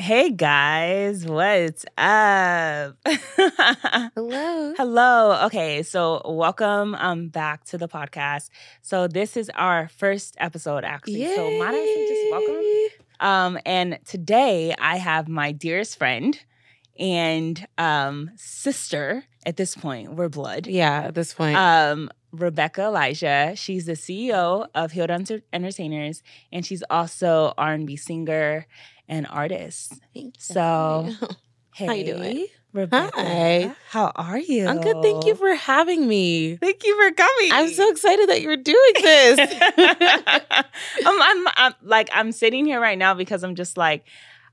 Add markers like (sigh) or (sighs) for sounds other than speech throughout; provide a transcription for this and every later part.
Hey guys, what's up? (laughs) Hello. Hello. Okay, so welcome um back to the podcast. So this is our first episode actually. So might I say just welcome? Um and today I have my dearest friend and um sister at this point. We're blood. Yeah, at this point. Um Rebecca Elijah. She's the CEO of Healed Entertainers and she's also R&B singer and artist. Thank So. Hey, (laughs) How you doing? Rebecca. Hi. How are you? I'm good. Thank you for having me. Thank you for coming. I'm so excited that you're doing this. (laughs) I'm, I'm, I'm like I'm sitting here right now because I'm just like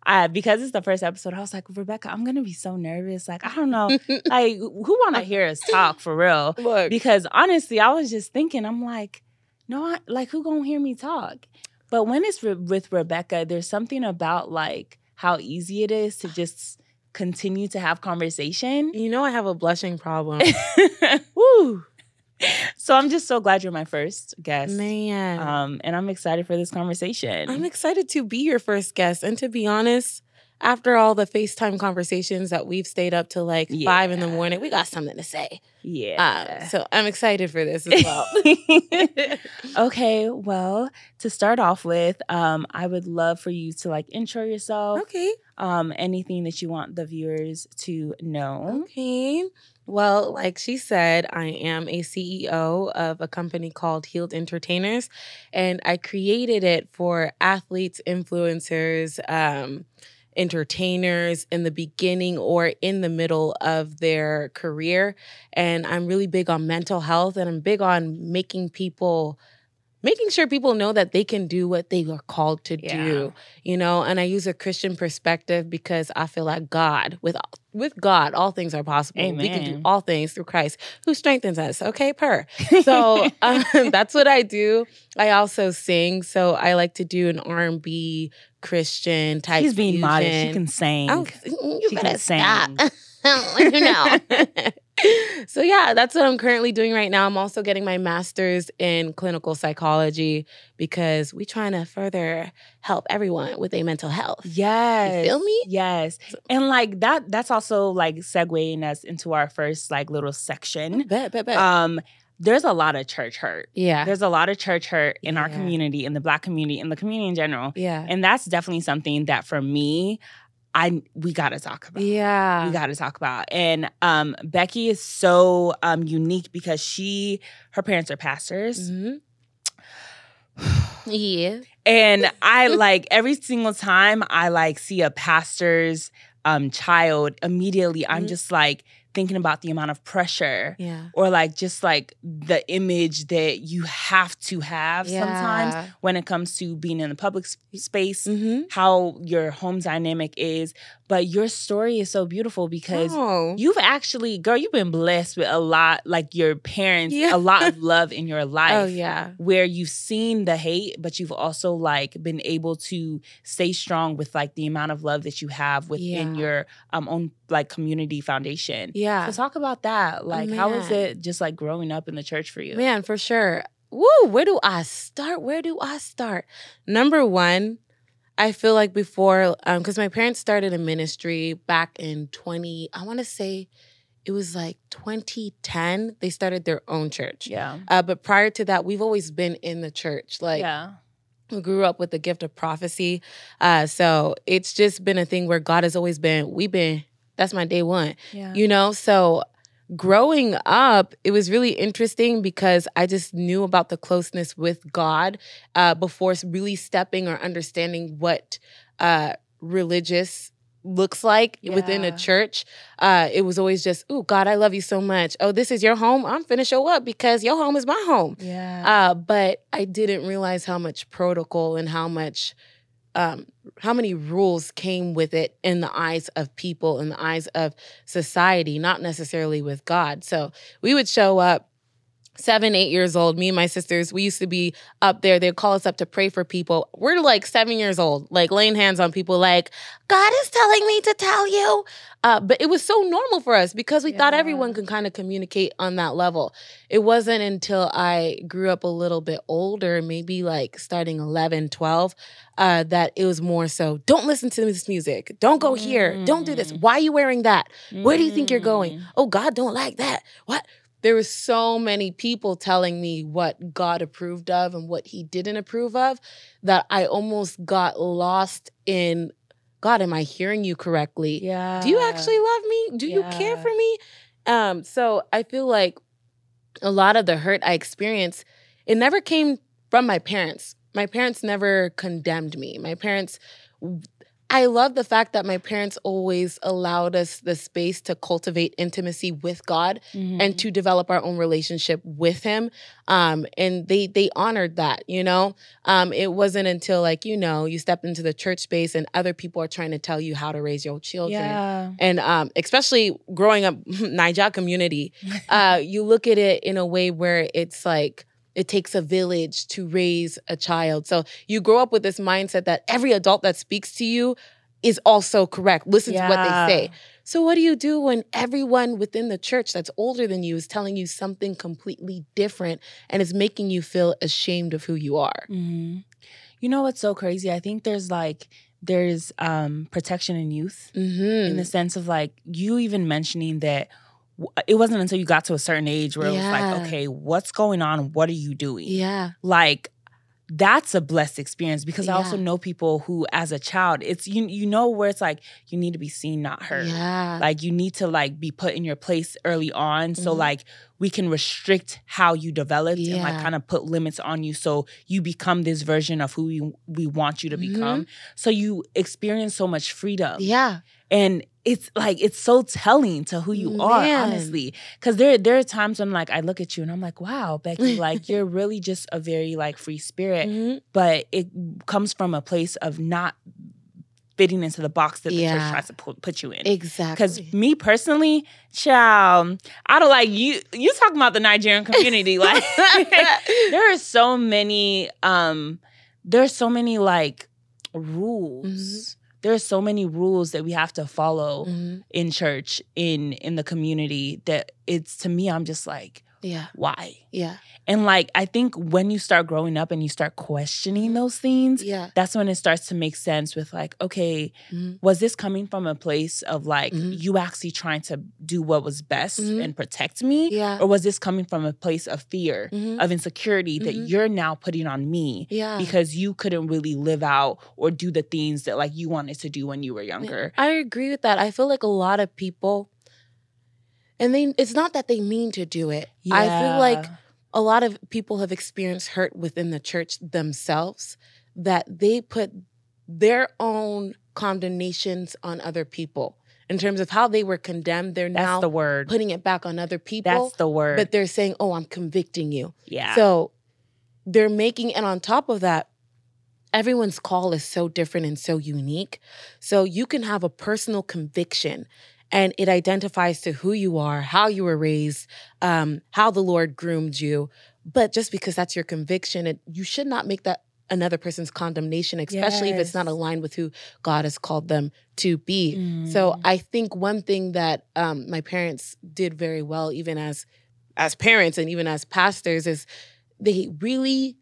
uh, because it's the first episode, I was like, Rebecca, I'm gonna be so nervous. Like, I don't know. (laughs) like, who wanna hear us talk for real? Look, Because honestly, I was just thinking, I'm like, no, I, like, who gonna hear me talk? But when it's re- with Rebecca, there's something about like how easy it is to just continue to have conversation. you know I have a blushing problem. (laughs) Woo! (laughs) So I'm just so glad you're my first guest. Man. Um, and I'm excited for this conversation. I'm excited to be your first guest. And to be honest, after all the FaceTime conversations that we've stayed up till like five in the morning, we got something to say. yeah. Uh, so I'm excited for this as well. (laughs) okay, well, to start off with, um, I would love for you to like intro yourself. okay. Um, anything that you want the viewers to know. Okay. Well, like she said, I am a CEO of a company called Healed Entertainers, and I created it for athletes, influencers, um, entertainers in the beginning or in the middle of their career. And I'm really big on mental health, and I'm big on making people. Making sure people know that they can do what they are called to Yeah. do, you know, and I use a Christian perspective because I feel like God, with with God, all things are possible. We can do all things through Christ who strengthens us. Okay, per. So (laughs) um, (laughs) that's what I do. I also sing, so I like to do an R and B Christian type. She's being modest. She can sing. Oh, you She better can stop. sing. (laughs) you know. (laughs) so yeah, that's what I'm currently doing right now. I'm also getting my master's in clinical psychology because we're trying to further help everyone with their mental health. Yes. feel me? Yes. And like that that's also like segueing us into our first like little section. Bet, bet, bet. Um there's a lot of church hurt. yeah. There's a lot of church hurt in our community, in the black community, in the community in general. Yeah. And that's definitely something that for me, I we gotta talk about. Yeah. We got to talk about. And um, Becky is so um, unique because she, her parents are pastors. Mm-hmm. (sighs) yeah. And I like every single time I like see a pastor's um, child, immediately I'm Mhm. just like thinking about the amount of pressure Yeah. or like just like the image that you have to have sometimes when it comes to being in the public s- space, Mm-hmm. how your home dynamic is. But your story is so beautiful because oh. You've actually, girl, you've been blessed with a lot, like your parents, Yeah. a lot of (laughs) love in your life. oh yeah. Where you've seen the hate, but you've also like been able to stay strong with like the amount of love that you have within Yeah. your um, own like community foundation. Yeah. So talk about that. Like, how was it just like growing up in the church for you? Man, for sure. Woo, where do I start? Where do I start? Number one, I feel like before, um, because my parents started a ministry back in 20, I want to say it was like 2010, they started their own church. Yeah. Uh, but prior to that, we've always been in the church. Like, yeah. we grew up with the gift of prophecy. Uh, so it's just been a thing where God has always been, we've been, that's my day one Yeah. you know so growing up it was really interesting because i just knew about the closeness with god uh, before really stepping or understanding what uh, religious looks like within a church. Uh, it was always just oh god i love you so much. Oh this is your home. I'm finna show up because your home is my home. Yeah. uh, but I didn't realize how much protocol and how much, um, how many rules came with it in the eyes of people, in the eyes of society, not necessarily with God. So we would show up seven, eight years old, me and my sisters, we used to be up there. They'd call us up to pray for people. We're like seven years old, like laying hands on people, like, God is telling me to tell you. Uh, but it was so normal for us because we yeah. thought everyone could kind of communicate on that level. It wasn't until I grew up a little bit older, maybe like starting 11, 12, uh, that it was more so don't listen to this music. Don't go here. Mm. Don't do this. Mm. Why are you wearing that? Where do you think you're going? Mm. Oh, God don't like that. What? There was so many people telling me what God approved of and what he didn't approve of that I almost got lost in God, am I hearing you correctly? Yeah. Do you actually love me? Do yeah. you care for me? Um, so I feel like a lot of the hurt I experienced, it never came from my parents. My parents never condemned me. My parents I love the fact that my parents always allowed us the space to cultivate intimacy with God mm-hmm. and to develop our own relationship with Him. Um, and they they honored that, you know. Um, it wasn't until like you know you step into the church space and other people are trying to tell you how to raise your children, yeah. and um, especially growing up (laughs) Naija community, (laughs) uh, you look at it in a way where it's like it takes a village to raise a child. So you grow up with this mindset that every adult that speaks to you is also correct. Listen yeah. to what they say. So what do you do when everyone within the church that's older than you is telling you something completely different and is making you feel ashamed of who you are? Mm-hmm. You know what's so crazy? I think there's like there's um protection in youth mm-hmm. in the sense of like you even mentioning that it wasn't until you got to a certain age where yeah. it was like, okay, what's going on? What are you doing? Yeah. Like that's a blessed experience because yeah. I also know people who as a child it's you you know where it's like you need to be seen not heard. Yeah. Like you need to like be put in your place early on mm-hmm. so like we can restrict how you developed yeah. and like kind of put limits on you so you become this version of who we, we want you to mm-hmm. become. So you experience so much freedom. Yeah. And it's like it's so telling to who you Man. are, honestly. Because there there are times when like I look at you and I'm like, wow, Becky, (laughs) like you're really just a very like free spirit, mm-hmm. but it comes from a place of not fitting into the box that the yeah. church tries to put, put you in. Exactly. Because me personally, child, I don't like you. You talking about the Nigerian community? (laughs) like (laughs) there are so many. um There's so many like rules. Mm-hmm there are so many rules that we have to follow mm-hmm. in church in in the community that it's to me i'm just like yeah why yeah and like I think when you start growing up and you start questioning those things, yeah. that's when it starts to make sense with like, okay, mm-hmm. was this coming from a place of like mm-hmm. you actually trying to do what was best mm-hmm. and protect me? Yeah. Or was this coming from a place of fear, mm-hmm. of insecurity that mm-hmm. you're now putting on me yeah. because you couldn't really live out or do the things that like you wanted to do when you were younger? I agree with that. I feel like a lot of people and they it's not that they mean to do it. Yeah. I feel like a lot of people have experienced hurt within the church themselves that they put their own condemnations on other people in terms of how they were condemned. They're That's now the word. putting it back on other people. That's the word. But they're saying, "Oh, I'm convicting you." Yeah. So they're making, and on top of that, everyone's call is so different and so unique. So you can have a personal conviction and it identifies to who you are, how you were raised, um, how the Lord groomed you. But just because that's your conviction, it, you should not make that another person's condemnation, especially yes. if it's not aligned with who God has called them to be. Mm. So I think one thing that um, my parents did very well, even as as parents and even as pastors, is they really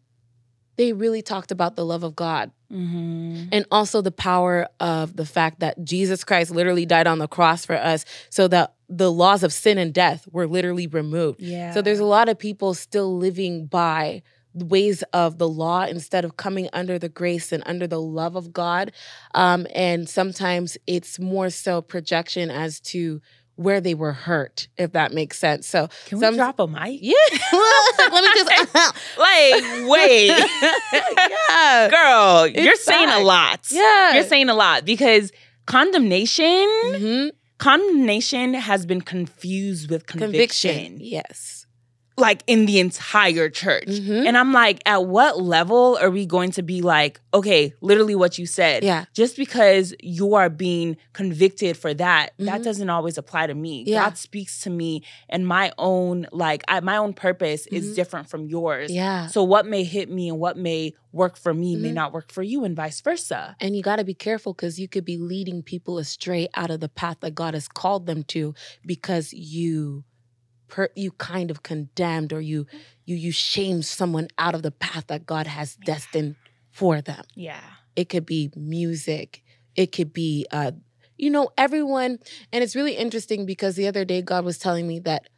they really talked about the love of God. Mm-hmm. And also the power of the fact that Jesus Christ literally died on the cross for us so that the laws of sin and death were literally removed. Yeah. So there's a lot of people still living by ways of the law instead of coming under the grace and under the love of God. Um, and sometimes it's more so projection as to where they were hurt, if that makes sense. So can we drop a mic? Yeah. (laughs) Let me just (laughs) (laughs) like wait. yeah. Girl, it's you're saying a lot. Yeah. You're saying a lot because condemnation mm-hmm. condemnation has been confused with conviction. conviction. Yes. Like in the entire church. Mhm. And I'm like, at what level are we going to be like, okay, literally what you said? Yeah. Just because you are being convicted for that, that Mhm. doesn't always apply to me. Yeah. God speaks to me and my own, like, I, my own purpose Mhm. is different from yours. Yeah. So what may hit me and what may work for me may Mhm. not work for you and vice versa. And you got to be careful because you could be leading people astray out of the path that God has called them to because you per, you kind of condemned or you you you shame someone out of the path that God has destined for them. Yeah. It could be music. It could be uh you know everyone and it's really interesting because the other day God was telling me that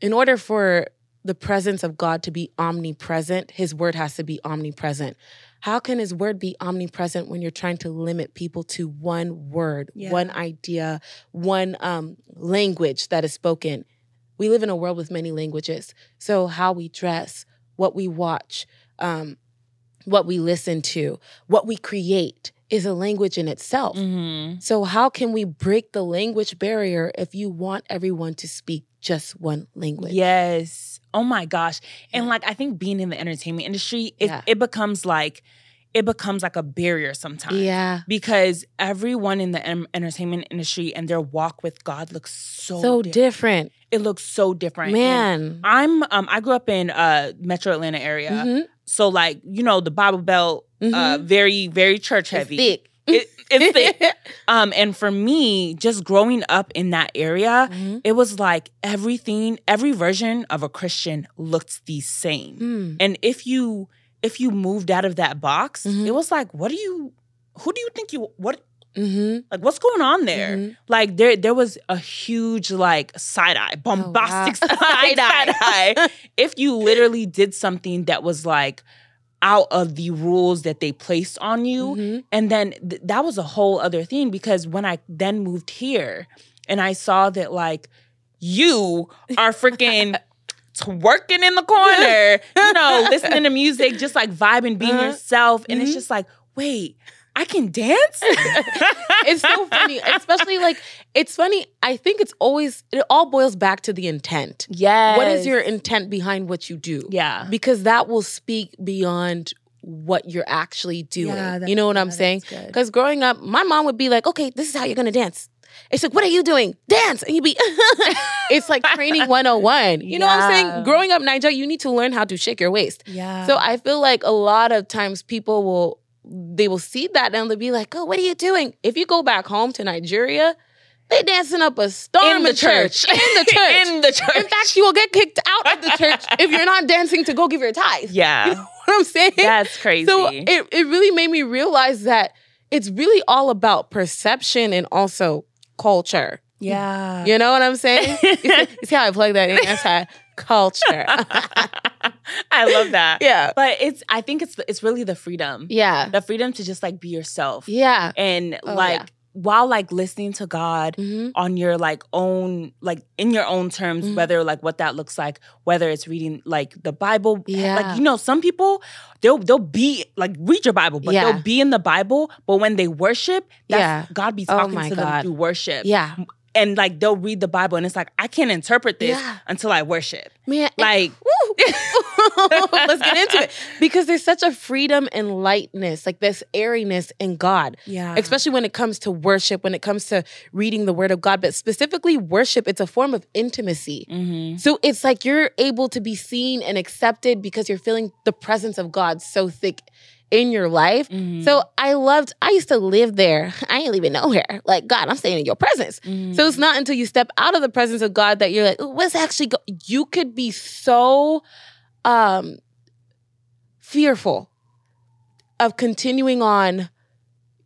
in order for the presence of God to be omnipresent, his word has to be omnipresent. How can his word be omnipresent when you're trying to limit people to one word, Yeah. one idea, one um, language that is spoken? We live in a world with many languages. So, how we dress, what we watch, um, what we listen to, what we create is a language in itself. Mm-hmm. So, how can we break the language barrier if you want everyone to speak just one language? Yes. Oh my gosh. And Yeah. like I think being in the entertainment industry, it, Yeah. it becomes like it becomes like a barrier sometimes. Yeah. Because everyone in the em- entertainment industry and their walk with God looks so So different. different. It looks so different. And Man. I'm um I grew up in uh Metro Atlanta area. Mhm. So like, you know, the Bible Belt uh Mhm. very very church It's heavy. thick. It, it's thick. (laughs) Um and for me, just growing up in that area, Mhm. it was like everything every version of a christian looked the same Mm. and if you if you moved out of that box Mhm. it was like what do you who do you think you what Mhm. like what's going on there Mhm. like there there was a huge like side eye bombastic Oh, wow. (laughs) side Side-eye. (laughs) if you literally did something that was like out of the rules that they placed on you Mhm. and then th- that was a whole other thing because when I then moved here and I saw that like you are freaking (laughs) twerking in the corner, you know, (laughs) listening to music, just like vibing, being Uh-huh. yourself. And it's Mhm. just like, wait, I can dance? (laughs) it's so funny, especially like it's funny. I think it's always it all boils back to the intent. Yes. What is your intent behind what you do? Yeah. Because that will speak beyond what you're actually doing. Yeah, you know what I'm saying? Because growing up, my mom would be like, okay, this is how you're gonna dance. It's like, what are you doing? Dance. And you'd be, (laughs) it's like training 101. You know what I'm saying? Growing up, Naija, you need to learn how to shake your waist. Yeah. So I feel like a lot of times people will, they will see that and they'll be like, oh, what are you doing? If you go back home to Nigeria, they dancing up a storm in the church. In the (laughs) church. in the church. In fact, you will get kicked out of the church if you're not dancing to go give your tithe. yeah. (laughs) You know what I'm saying? That's crazy. So it, it really made me realize that it's really all about perception and also culture. yeah. You know what I'm saying? (laughs) you, see, you see how I plug that in? That's how (laughs) culture. I love that. yeah. But it's I think it's it's really the freedom. Yeah. The freedom to just like be yourself. Yeah. And Oh, like yeah. While like listening to God hmm on your like own like in your own terms Mhm. whether like what that looks like whether it's reading like the bible Yeah. like you know some people they'll they'll be like read your bible but Yeah. they'll be in the bible but when they worship that's Yeah. god be Oh talking my to God. them through worship Yeah. and like they'll read the bible and it's like i can't interpret this Yeah. until i worship Man. like. (laughs) (laughs) (laughs) Let's get into it. Because there's such a freedom and lightness, like this airiness in God. yeah especially when it comes to worship, when it comes to reading the word of God, but specifically worship, it's a form of intimacy. hmm So it's like you're able to be seen and accepted because you're feeling the presence of God so thick in your life. Mm-hmm. So I loved, I used to live there. (laughs) I ain't even know her. Like, God, I'm staying in your presence. Mm-hmm. So it's not until you step out of the presence of God that you're like, what's actually go-? You could be so um fearful of continuing on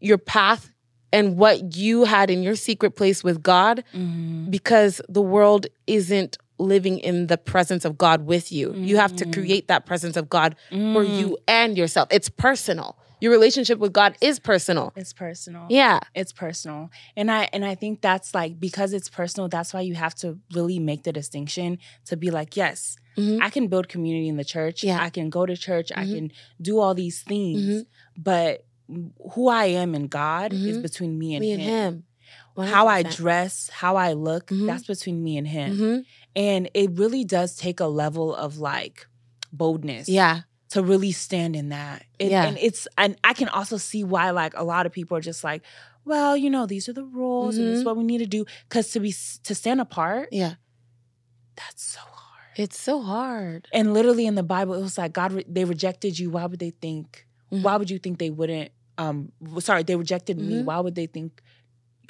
your path and what you had in your secret place with God Mhm. because the world isn't living in the presence of God with you. You have to Mhm. create that presence of God for Mm. you and yourself. It's personal. Your relationship with God is personal. it's personal Yeah. it's personal and i and i think that's like because it's personal that's why you have to really make the distinction to be like yes Mhm. i can build community in the church Yeah. i can go to church i Mhm. can do all these things Mhm. but who i am in god is Mhm. between me and Me him and him. How I dress, how I look, Mhm. that's between me and him. And it really does take a level of like boldness. Yeah. To really stand in that. And, Yeah. and it's and I can also see why like a lot of people are just like, well, you know, these are the rules and this is Mhm. what we need to do. Cause to be to stand apart, Yeah. that's so hard. It's so hard. And literally in the Bible, it was like God re- they rejected you. Why would they think? Mhm. Why would you think they wouldn't? Um, sorry, they rejected me. Mhm. Why would they think?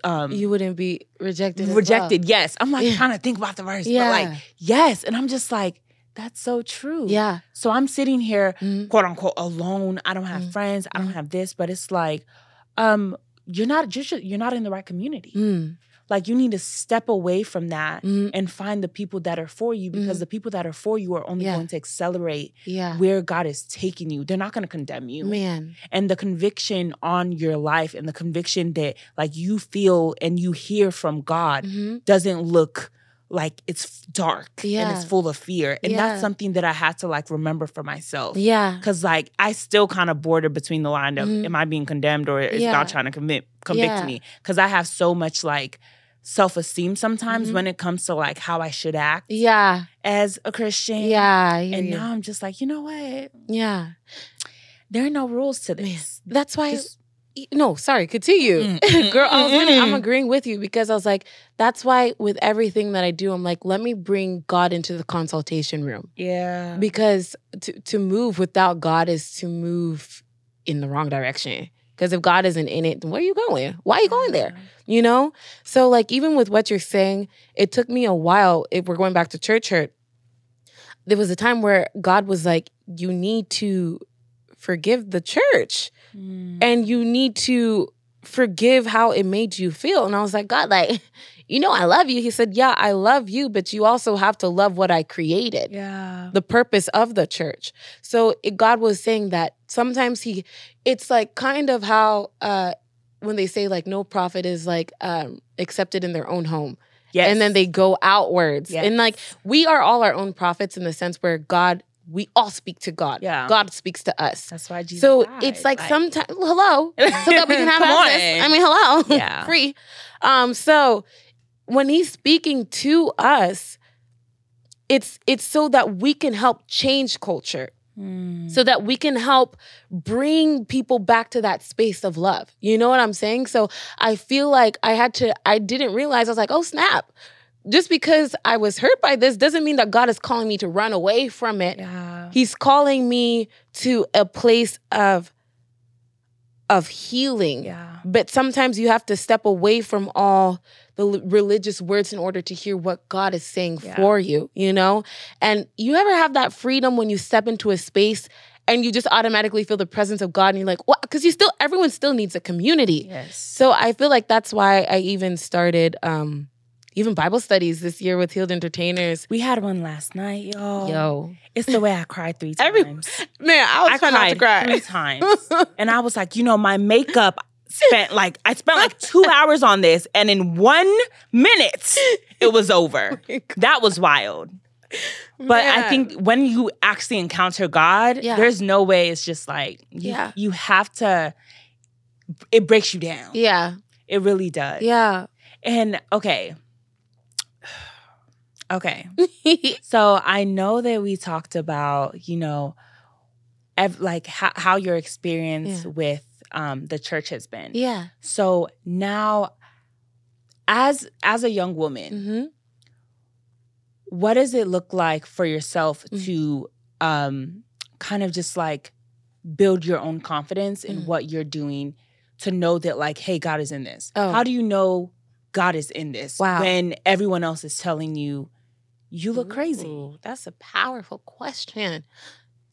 Um, You wouldn't be rejected. as well. rejected. Yes, I'm like Yeah. trying to think about the verse, Yeah. but like yes, and I'm just like that's so true. yeah. So I'm sitting here Mhm. quote unquote alone. I don't have Mm. friends. I don't Mm. have this, but it's like, um, you're not just you're not in the right community. Mm. Like you need to step away from that Mhm. and find the people that are for you because Mhm. the people that are for you are only Yeah. going to accelerate Yeah. where God is taking you. They're not going to condemn you. Man. And the conviction on your life and the conviction that like you feel and you hear from God Mhm. doesn't look like it's dark and it's full of fear. And Yeah. that's something that I had to like remember for myself. Yeah. Cause like I still kind of border between the line of Mhm. am I being condemned or is Yeah. God trying to commit convict Yeah. me? Cause I have so much like self esteem sometimes Mhm. when it comes to like how I should act Yeah. as a Christian. Yeah. And now I'm just like, you know what? yeah. There are no rules to Man. this. That's why. Just- no, sorry. Continue, Mm, (laughs) mm, girl. I was gonna, I'm mm. agreeing with you because I was like, that's why with everything that I do, I'm like, let me bring God into the consultation room yeah. because to to move without God is to move in the wrong direction. Because if God isn't in it, then where are you going? Why are you going there? You know? So like even with what you're saying, it took me a while. If we're going back to church hurt, there was a time where God was like, you need to forgive the church Mm. and you need to forgive how it made you feel. And I was like, God, like, (laughs) you know, I love you. He said, Yeah, I love you, but you also have to love what I created yeah. the purpose of the church. So it, God was saying that sometimes he, it's like kind of how uh, when they say like no prophet is like um, accepted in their own home, Yes. and then they go outwards, Yes. and like we are all our own prophets in the sense where God, we all speak to God. Yeah. God speaks to us. That's why Jesus. So died. it's like, sometimes hello, so that we can (laughs) have access. on. I mean, hello, Yeah. (laughs) free. Um, so when he's speaking to us, it's it's so that we can help change culture, Mm. so that we can help bring people back to that space of love. You know what I'm saying? So I feel like I had to. I didn't realize. I was like, oh snap. Just because I was hurt by this doesn't mean that God is calling me to run away from it. yeah. He's calling me to a place of of healing. Yeah. But sometimes you have to step away from all the l- religious words in order to hear what God is saying Yeah. for you, you know? And you ever have that freedom when you step into a space and you just automatically feel the presence of God and you're like, what? Because you still, everyone still needs a community. Yes. So I feel like that's why I even started um even Bible studies this year with Healed Entertainers. we had one last night, yo. Yo. It's the way I cried three (laughs) times. Every- Man, I was trying not to cry. three times. (laughs) and I was like, you know, my makeup spent like I spent like two (laughs) hours on this, and in one minute it was over. Oh that was wild. But I think when you actually encounter God, Yeah. there's no way it's just like you, Yeah. you have to. It breaks you down. Yeah. It really does. Yeah. And okay. Okay. (laughs) So I know that we talked about, you know, ev- like how, how your experience Yeah. with um, the church has been. yeah. So now, as as a young woman, hmm what does it look like for yourself Mhm. to um, kind of just like build your own confidence in Mhm. what you're doing to know that like, hey, God is in this. Oh. How do you know God is in this Wow. when everyone else is telling you you look crazy? That's a powerful question.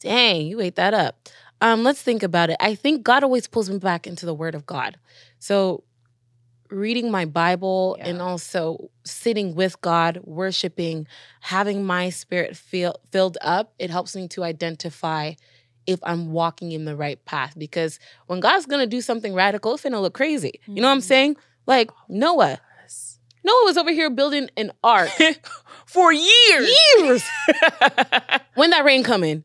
Dang, you ate that up. Um, let's think about it. I think God always pulls me back into the Word of God. So, reading my Bible and also sitting with God, worshiping, having my spirit feel filled up, it helps me to identify if I'm walking in the right path. Because when God's gonna do something radical, it's gonna look crazy. You know what I'm Mhm. saying? Like Noah. Noah was over here building an ark (laughs) For years. years. (laughs) when that rain coming,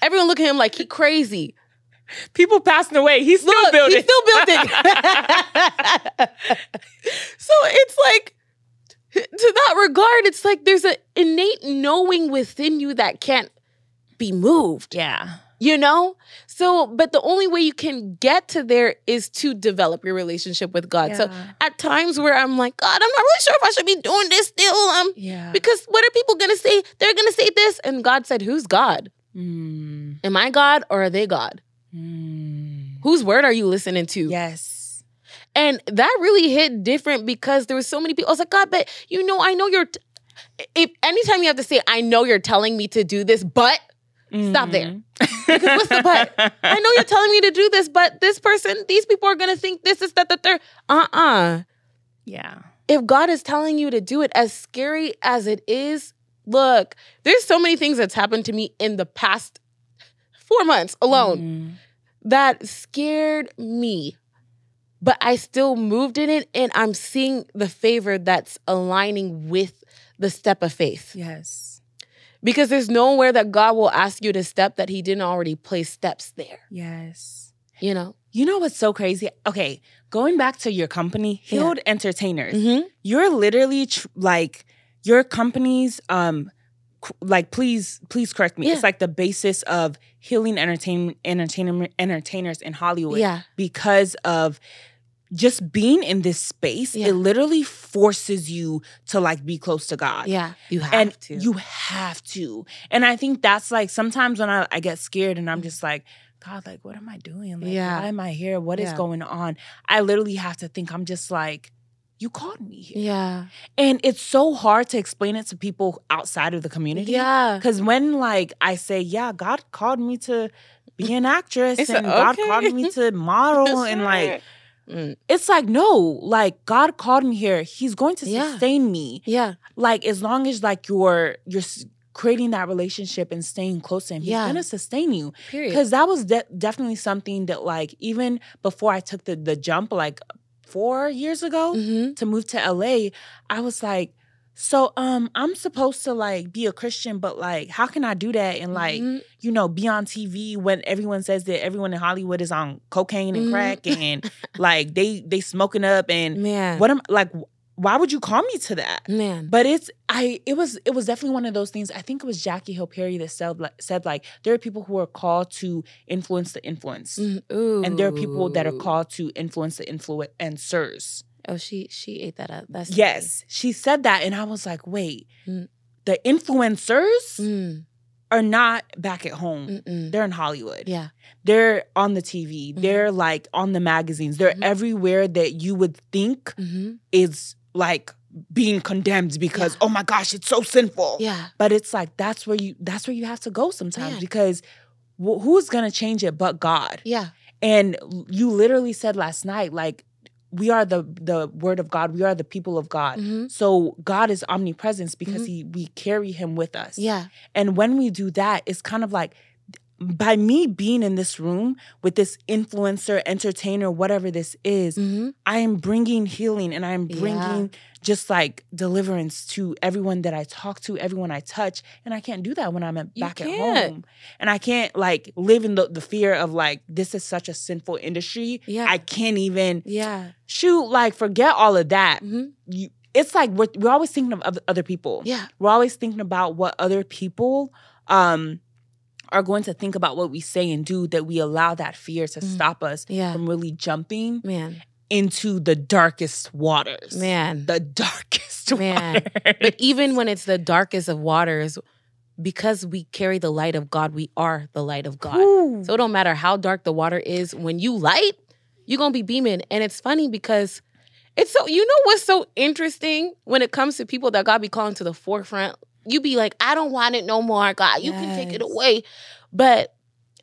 everyone look at him like he crazy. People passing away. He's still Look, building. he's still building. (laughs) So it's like to that regard, it's like there's an innate knowing within you that can't be moved. Yeah. You know? So, but the only way you can get to there is to develop your relationship with God. So at times where I'm like, God, I'm not really sure if I should be doing this still. Um, Yeah. because what are people gonna say? They're gonna say this. And God said, Who's God? Mm. Am I God or are they God? Mm. Whose word are you listening to? Yes. And that really hit different because there was so many people. I was like, God, but you know, I know you're. T- if anytime you have to say, I know you're telling me to do this, but Stop there. Because (laughs) what's the but? I know you're telling me to do this, but this person, these people are gonna think this is that the third. Uh uh Yeah. If God is telling you to do it, as scary as it is, look, there's so many things that's happened to me in the past four months alone Mm. that scared me. But I still moved in it, and I'm seeing the favor that's aligning with the step of faith. Yes. Because there's nowhere that God will ask you to step that He didn't already place steps there. Yes. You know? You know what's so crazy? Okay, going back to your company, Yeah. Healed Entertainers. Mm-hmm. You're literally tr- like your company's um like please please correct me. Yeah. It's like the basis of healing entertainment entertainment entertainers in Hollywood Yeah. because of just being in this space. Yeah. It literally forces you to like be close to God. Yeah. You have and to. you have to. And I think that's like sometimes when I, I get scared and I'm mm. just like, God, like, what am I doing? Like, Yeah. why am I here? What is Yeah. going on? I literally have to think, I'm just like, you called me here. yeah. And it's so hard to explain it to people outside of the community. Yeah. Because when like I say, yeah, God called me to be an actress It's and a- God called me to (laughs) model and like Mm. it's like no, like God called me here. He's going to Yeah. sustain me Yeah. like as long as like you're you're creating that relationship and staying close to him he's gonna sustain you Period. because that was de- definitely something that like even before i took the the jump like four years ago Mm-hmm. to move to la i was like so um i'm supposed to like be a christian but like how can i do that and like Mhm. you know be on tv when everyone says that everyone in hollywood is on cocaine and Mhm. crack and like they they smoking up and man. what am like why would you call me to that man. but it's I it was it was definitely one of those things. I think it was Jackie Hill Perry that said like, said like there are people who are called to influence the influence, Mm, Ooh. and there are people that are called to influence the influencers. Oh, she she ate that up. That's Yes, she said that, and I was like, wait, Mm. the influencers Mm, are not back at home. mm-mm. They're in Hollywood. Yeah. They're on the TV. Mhm. They're like on the magazines. They're Mhm. everywhere that you would think Mm-hmm. is like being condemned because Yeah. oh my gosh, it's so sinful. Yeah. But it's like that's where you that's where you have to go sometimes Man. because wh- who's gonna change it but God? Yeah. And you literally said last night, like we are the the word of God. We are the people of God. Mm-hmm. So God is omnipresence because he we carry him with us. Yeah. And when we do that, it's kind of like by me being in this room with this influencer, entertainer, whatever this is, Mm-hmm. I am bringing healing and I am Yeah. bringing just like deliverance to everyone that I talk to, everyone I touch. And I can't do that when I'm at, back at home. And I can't like live in the, the fear of like, this is such a sinful industry. Yeah. I can't even Yeah. shoot, like, forget all of that. Mm-hmm. You, it's like we're, we're always thinking of other people. Yeah. We're always thinking about what other people um, are going to think about what we say and do that we allow that fear to Mhm. stop us Yeah. from really jumping Man. into the darkest waters. Man. The (laughs) darkest Man. waters. But even when it's the darkest of waters, because we carry the light of God, we are the light of God. Ooh. So it don't matter how dark the water is, when you light, you're gonna be beaming. And it's funny because it's so you know what's so interesting when it comes to people that God be calling to the forefront. You be like, I don't want it no more, God. You can take it away. But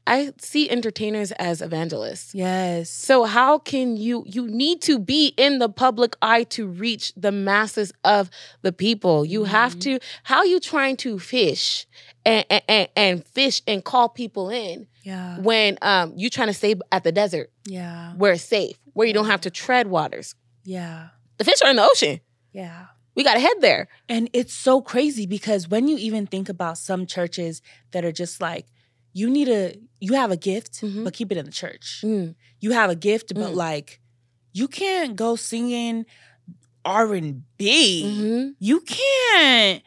I see entertainers as evangelists. yes. So how can you you need to be in the public eye to reach the masses of the people. You have Mhm. to how you trying to fish and, and and and fish and call people in Yeah. when um you trying to stay at the desert Yeah. where it's safe, where you don't have to tread waters. Yeah. The fish are in the ocean. Yeah. We got to head there. And it's so crazy because when you even think about some churches that are just like, you need a, you have a gift, Mhm. but keep it in the church. Mm, You have a gift, but Mm. like, you can't go singing R and B. Mm-hmm. You can't.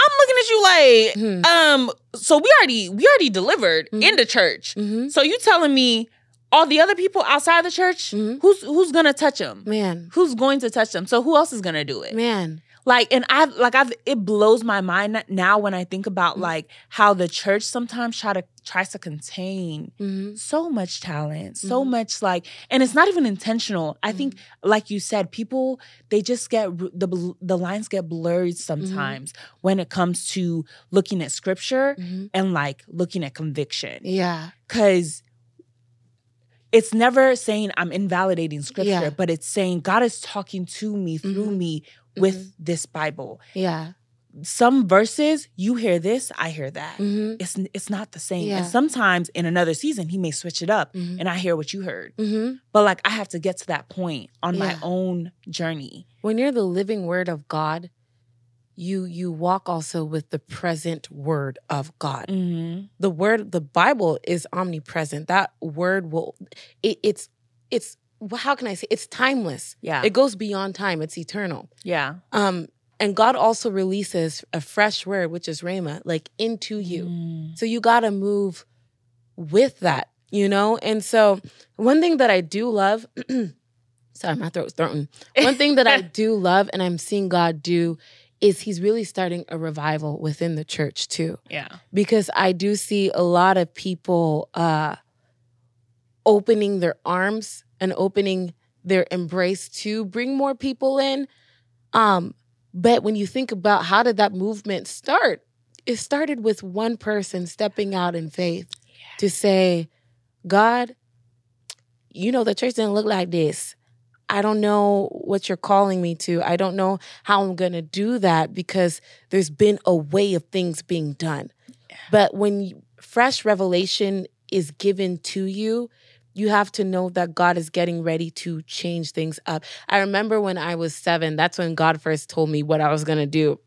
I'm looking at you like, Mhm. um. So we already we already delivered Mhm. in the church. Mm-hmm. So you telling me all the other people outside the church, Mhm. who's who's gonna touch them? Man, Who's going to touch them? So who else is gonna do it? man. Like, and I've like I've it blows my mind now when I think about Mhm. like how the church sometimes try to tries to contain Mm-hmm. so much talent, so Mhm. much like, and it's not even intentional. I think, Mm-hmm. like you said, people they just get the the lines get blurred Mm-hmm. sometimes when it comes to looking at scripture Mm-hmm. and like looking at conviction, Yeah. because it's never saying I'm invalidating scripture, Yeah. but it's saying God is talking to me through Mhm. me with this Bible. Yeah. Some verses you hear this, I hear that. Mm-hmm. It's it's not the same. Yeah. And sometimes in another season he may switch it up Mhm. and I hear what you heard. Mm-hmm. But like I have to get to that point on my own journey. When you're the living word of God, you you walk also with the present word of God. Mm-hmm. The word, the Bible is omnipresent. That word will, it, it's it's how can I say? It's timeless. Yeah. It goes beyond time. It's eternal. yeah. Um, and God also releases a fresh word, which is Rhema, like into you. Mm. So you got to move with that, you know? And so one thing that I do love, (clears throat) sorry, my throat's throating. One thing that I (laughs) do love and I'm seeing God do is he's really starting a revival within the church too. Yeah. Because I do see a lot of people uh opening their arms and opening their embrace to bring more people in. Um, but when you think about how did that movement start? It started with one person stepping out in faith to say, God, you know, the church didn't look like this. I don't know what you're calling me to. I don't know how I'm going to do that because there's been a way of things being done. But when you, fresh revelation is given to you, you have to know that God is getting ready to change things up. I remember when I was seven, that's when God first told me what I was going to do.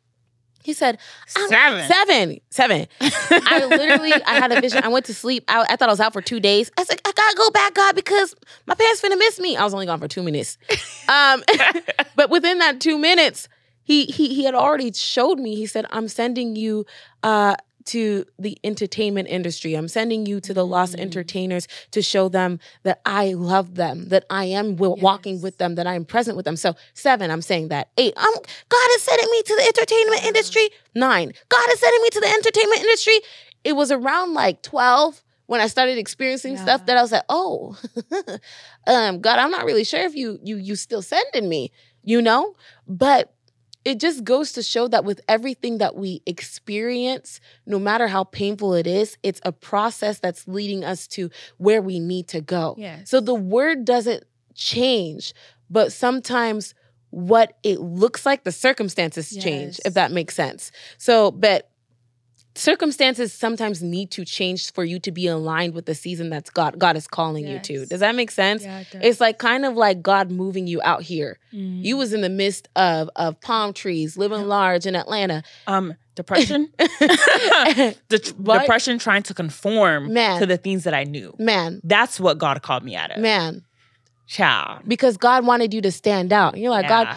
He said, Seven. Seven. Seven. (laughs) I literally, I had a vision. I went to sleep. I, I thought I was out for two days. I said, I gotta go back, God, because my parents finna miss me. I was only gone for two minutes. (laughs) Um, (laughs) but within that two minutes, he he he had already showed me. He said, "I'm sending you uh, to the entertainment industry. I'm sending you to the lost Mm. entertainers to show them that I love them, that I am wi- walking with them, that I am present with them." So seven, I'm saying that. Eight, I'm God is sending me to the entertainment industry. Nine, God is sending me to the entertainment industry. It was around like twelve when I started experiencing Yeah. stuff that I was like, "Oh, (laughs) um, God, I'm not really sure if you you you still sending me." You know, but it just goes to show that with everything that we experience, no matter how painful it is, it's a process that's leading us to where we need to go. Yes. So the word doesn't change, but sometimes what it looks like, the circumstances change, if that makes sense. So, but circumstances sometimes need to change for you to be aligned with the season that's God God is calling you to. Does that make sense? Yeah, it does. It's like kind of like God moving you out here. Mm. You was in the midst of of palm trees, living large in Atlanta. um depression. (laughs) (laughs) the tr- What? depression trying to conform Man. to the things that I knew. man, That's what God called me out of. man, Child. because God wanted you to stand out. And you're like, God,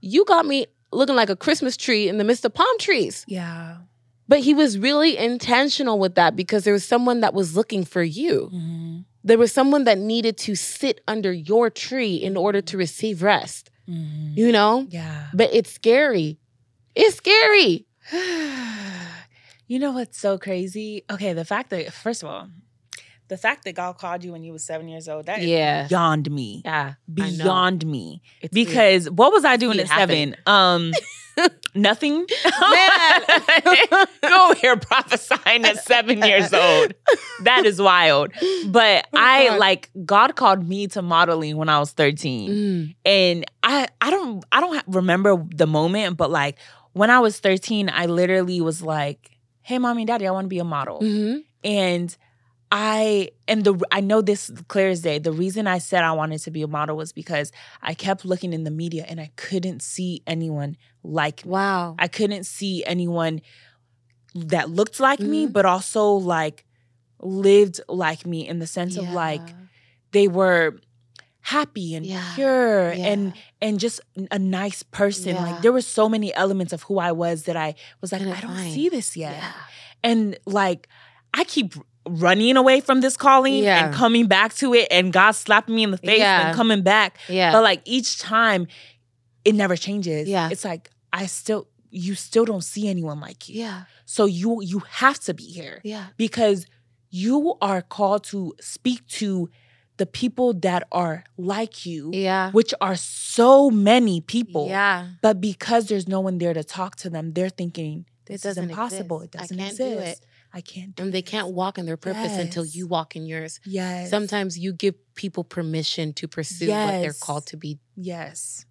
you got me looking like a Christmas tree in the midst of palm trees. Yeah. But he was really intentional with that because there was someone that was looking for you. Mm-hmm. There was someone that needed to sit under your tree in order to receive rest. Mm-hmm. You know? Yeah. But it's scary. It's scary. (sighs) you know what's so crazy? Okay, the fact that first of all, the fact that God called you when you was seven years old, that is Yeah. beyond me. Yeah. Beyond me. It's weird. Because what was I doing at seven? Um (laughs) (laughs) nothing. Man. (laughs) Go here prophesying at seven years old. That is wild. But (laughs) Oh, I God. like God called me to modeling when I was 13 Mm. and I I don't I don't remember the moment, but like when I was 13, I literally was like, "Hey, mommy and daddy, I want to be a model." Mhm. And I and the I know this clear as day. The reason I said I wanted to be a model was because I kept looking in the media and I couldn't see anyone like. Wow. I couldn't see anyone that looked like me, Mhm. but also like lived like me in the sense of like they were happy and Yeah. pure Yeah. and and just a nice person. Yeah. Like there were so many elements of who I was that I was like, Couldn't I don't find. see this yet. Yeah. And like I keep running away from this calling Yeah. and coming back to it and God slapping me in the face Yeah. and coming back. Yeah. But like each time it never changes. Yeah. It's like I still you still don't see anyone like you. yeah. So you you have to be here Yeah. because you are called to speak to the people that are like you, Yeah. which are so many people. Yeah. But because there's no one there to talk to them, they're thinking this is doesn't impossible. exist. It I doesn't can't do exist. it. I can't do And they this. can't walk in their purpose until you walk in yours. Yes. Sometimes you give people permission to pursue what they're called to be. Yes.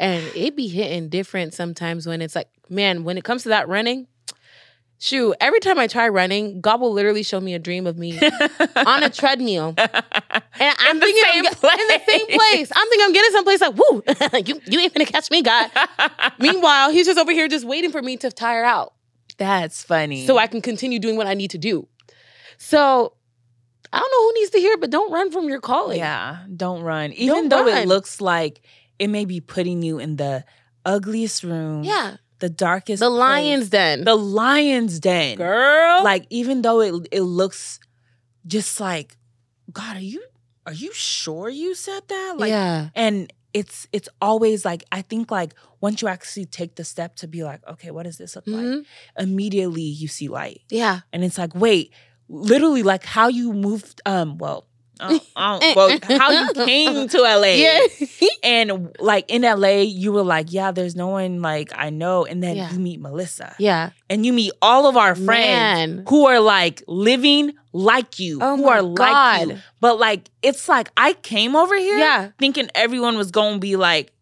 And it be hitting different sometimes when it's like, man, when it comes to that running, shoot, every time I try running, God will literally show me a dream of me (laughs) on a treadmill. And I'm In the thinking I'm same get- in the same place. place. I'm thinking I'm getting someplace like, woo, (laughs) you, you ain't gonna catch me, God. (laughs) Meanwhile, he's just over here just waiting for me to tire out That's funny. so I can continue doing what I need to do. So I don't know who needs to hear, it, but don't run from your calling. yeah, don't run. Even Don't though it looks like it may be putting you in the ugliest room, Yeah. the darkest, The place, lion's den. the lion's den. girl. Like even though it it looks just like, God, are you are you sure you said that? Like, yeah. and it's it's always like I think like once you actually take the step to be like, okay, what does this look like? Mhm. Immediately you see light, Yeah. and it's like, wait, literally like how you moved. Um, well. Uh, uh, (laughs) well, how you came to LA, (laughs) Yeah. and like in LA, you were like, yeah, there's no one like I know, and then Yeah. you meet Melissa, yeah. and you meet all of our friends Man. who are like living like you, Oh who are like you. But like, it's like I came over here Yeah. thinking everyone was gonna be like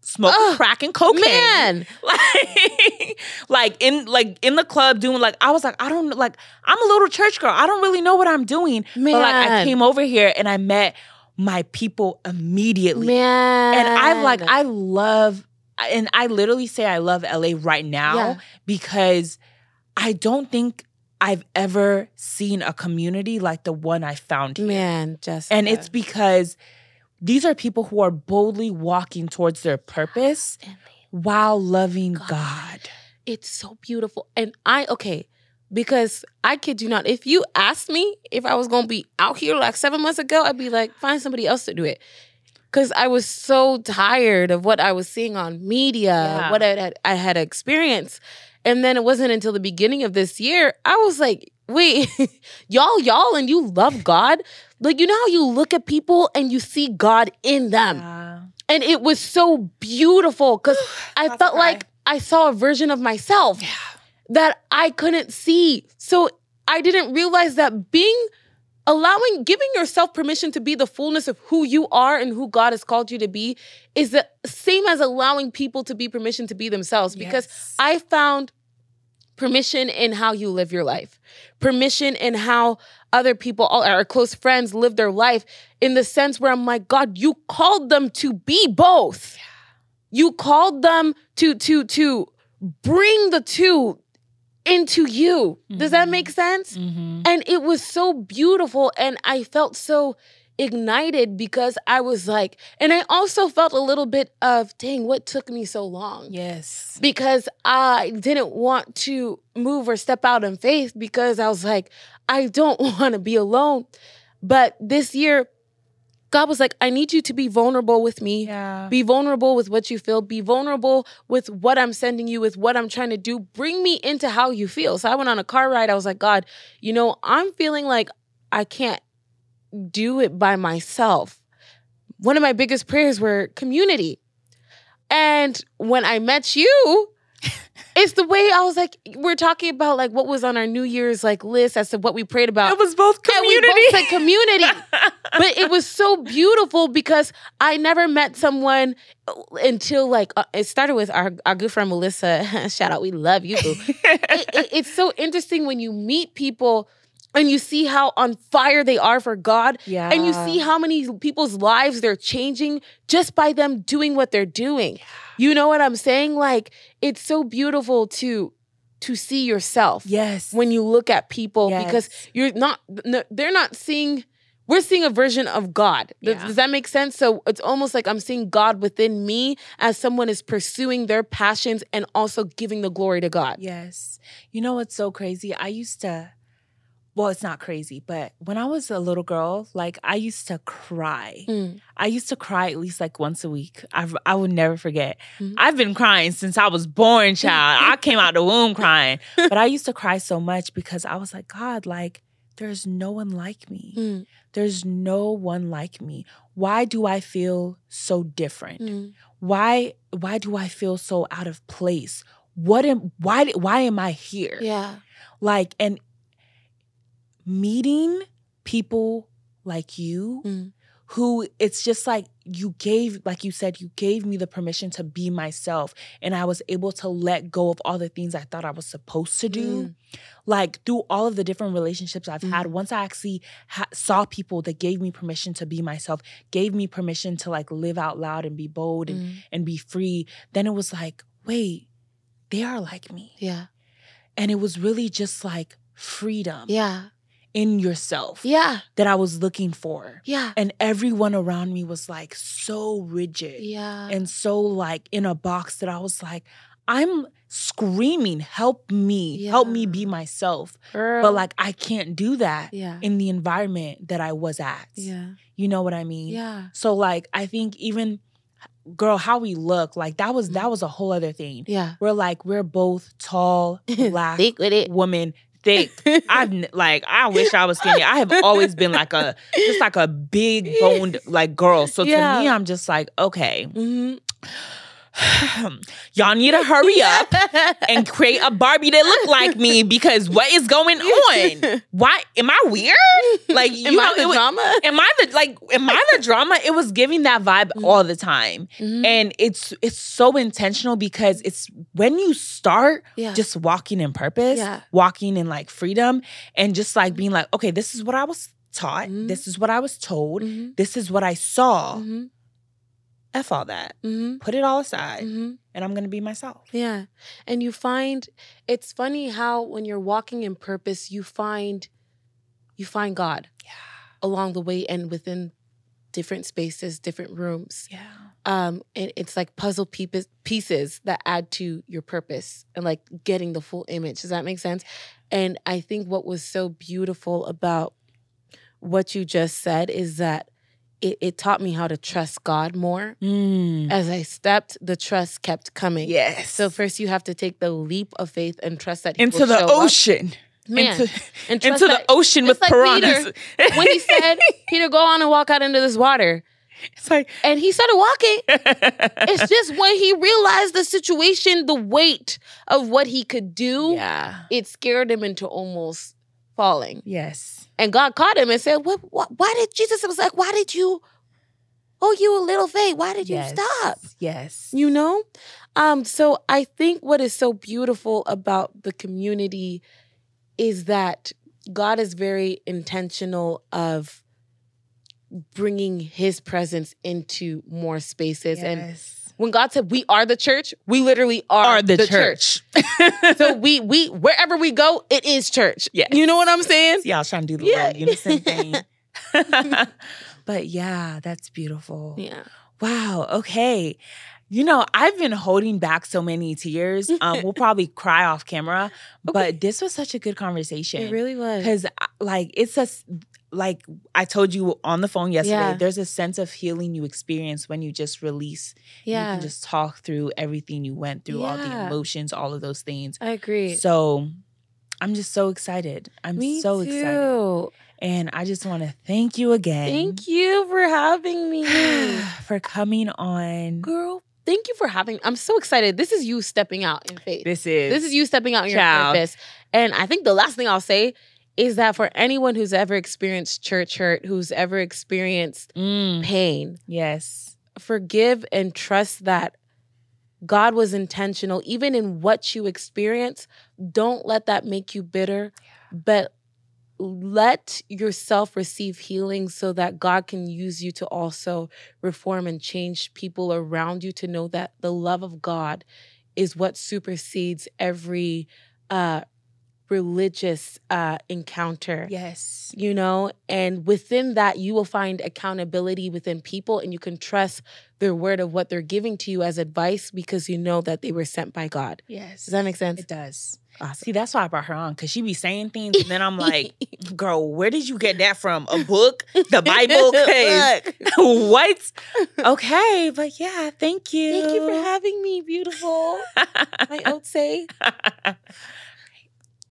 smoking crack and cocaine. Man. Like, (laughs) (laughs) like in like in the club doing like I was like I don't like I'm a little church girl. I don't really know what I'm doing. But like I came over here and I met my people immediately. Man. And I like I love and I literally say I love LA right now Yeah. because I don't think I've ever seen a community like the one I found here. Man, Jessica. And it's because these are people who are boldly walking towards their purpose while loving God. God. it's so beautiful. And I okay, because I kid you not, if you asked me if I was gonna be out here like seven months ago, I'd be like, find somebody else to do it. Cause I was so tired of what I was seeing on media, Yeah. what I had, I had experienced. And then it wasn't until the beginning of this year, I was like, wait, (laughs) y'all, y'all, and you love God. Like, you know how you look at people and you see God in them. Yeah. And it was so beautiful because (sighs) I felt like I saw a version of myself that I couldn't see. So I didn't realize that being allowing giving yourself permission to be the fullness of who you are and who God has called you to be is the same as allowing people to be permission to be themselves because Yes. I found permission in how you live your life, permission in how other people, all our close friends, live their life in the sense where I'm like, God, you called them to be both. You called them to to to bring the two into you. Does that Mhm. make sense? Mhm. And it was so beautiful. And I felt so ignited because I was like, and I also felt a little bit of, dang, what took me so long? Yes. Because I didn't want to move or step out in faith because I was like, I don't (laughs) want to be alone. But this year, God was like, I need you to be vulnerable with me. Yeah. Be vulnerable with what you feel. Be vulnerable with what I'm sending you, with what I'm trying to do. Bring me into how you feel. So I went on a car ride. I was like, God, you know, I'm feeling like I can't do it by myself. One of my biggest prayers were community. And when I met you, (laughs) it's the way I was like, we're talking about like what was on our New Year's like list as to what we prayed about. It was both And we community. both said community (laughs) but it was so beautiful because I never met someone until like uh, it started with our, our good friend Melissa. (laughs) Shout out, we love you. It- it- it's so interesting when you meet people and you see how on fire they are for God. yeah. And you see how many people's lives they're changing just by them doing what they're doing. You know what I'm saying? Like it's so beautiful to to see yourself Yes. when you look at people because you're not they're not seeing we're seeing a version of God. Does, Yeah. does that make sense? So it's almost like I'm seeing God within me as someone is pursuing their passions and also giving the glory to God. Yes. You know what's so crazy? I used to, well, it's not crazy, but when I was a little girl, like I used to cry. Mm. I used to cry at least like once a week. I, I would never forget. Mhm. I've been crying since I was born, (laughs) child. I came out the womb crying. But I used to cry so much because I was like, God, like, there's no one like me. Mm. There's no one like me. Why do I feel so different? Mm. Why why do I feel so out of place? What am why why am I here? Yeah. Like and meeting people like you Mm. who it's just like you gave like you said you gave me the permission to be myself and I was able to let go of all the things I thought I was supposed to do Mm. like through all of the different relationships I've had Mm. once I actually ha- saw people that gave me permission to be myself gave me permission to like live out loud and be bold and Mm. and be free then it was like wait they are like me Yeah. and it was really just like freedom Yeah. In yourself Yeah. that I was looking for Yeah. and everyone around me was like so rigid Yeah. and so like in a box that I was like, I'm screaming, help me, help me be myself. Girl. But like I can't do that yeah. in the environment that I was at. Yeah. You know what I mean? Yeah. So like I think even girl, how we look, like that was Mm. that was a whole other thing. Yeah. We're like, we're both tall, (laughs) black Thick with it. women, thick. I've like I wish I was skinny. I have always been like a just like a big boned like girl. So to me, I'm just like, okay, Mhm. (sighs) y'all need to hurry up and create a Barbie that look like me because what is going on? Why am I weird? Like you Am know, I the was- drama? Am I the like? Am I the drama? It was giving that vibe Mhm. all the time, Mhm. and it's it's so intentional because it's when you start yeah. just walking in purpose, Yeah. walking in like freedom, and just like being like, okay, this is what I was taught, Mhm. this is what I was told, Mhm. this is what I saw. F all that, Mhm. put it all aside, Mhm. and I'm gonna be myself. Yeah. And you find it's funny how when you're walking in purpose, you find you find God Yeah, along the way and within different spaces, different rooms. yeah, Um, and it's like puzzle pieces pieces that add to your purpose and like getting the full image. Does that make sense? And I think what was so beautiful about what you just said is that it, it taught me how to trust God more. Mm. As I stepped, the trust kept coming. yes. So first you have to take the leap of faith and trust that into the show up. ocean, Man, into and (laughs) into the that ocean with like piranhas. when he said, (laughs) Peter, go on and walk out into this water. it's like And he started walking. (laughs) It's just when he realized the situation, the weight of what he could do, yeah, it scared him into almost falling. yes, And God caught him and said, what, what, Why did Jesus? was like, Why did you, oh, you a little faith? Why did yes, you stop? Yes, you know um so i think what is so beautiful about the community is that god is very intentional of bringing his presence into more spaces and Yes. When god said we are the church we literally are, are the, church. (laughs) so we we wherever we go it is church Yeah. you know what i'm saying was trying to do the Yeah. little unison (laughs) thing. (laughs) but yeah, that's beautiful. yeah Wow. Okay. You know, I've been holding back so many tears. Um, we'll probably cry off camera, Okay. but this was such a good conversation. it really was because like it's a like I told you on the phone yesterday. Yeah. There's a sense of healing you experience when you just release. Yeah. You can just talk through everything you went through, all the emotions, all of those things. i agree So I'm just so excited. I'm me so too. excited. And I just want to thank you again. thank you for having me (sighs) for coming on. Girl, thank you for having me. I'm so excited. This is you stepping out in faith. This is This is you stepping out in your Child. purpose. And I think the last thing I'll say is that for anyone who's ever experienced church hurt, who's ever experienced Mm, pain, yes. forgive and trust that God was intentional, even in what you experience. Don't let that make you bitter, but let yourself receive healing so that God can use you to also reform and change people around you to know that the love of God is what supersedes every uh, religious uh, encounter. Yes. You know, and within that, you will find accountability within people and you can trust their word of what they're giving to you as advice because you know that they were sent by God. Yes. Does that make sense? It does. Awesome. See, that's why I brought her on because she be saying things, and then I'm like, (laughs) "Girl, where did you get that from? A book, the (laughs) Bible? Look, (laughs) what? Okay, but yeah, thank you. Thank you for having me, beautiful. My oats say.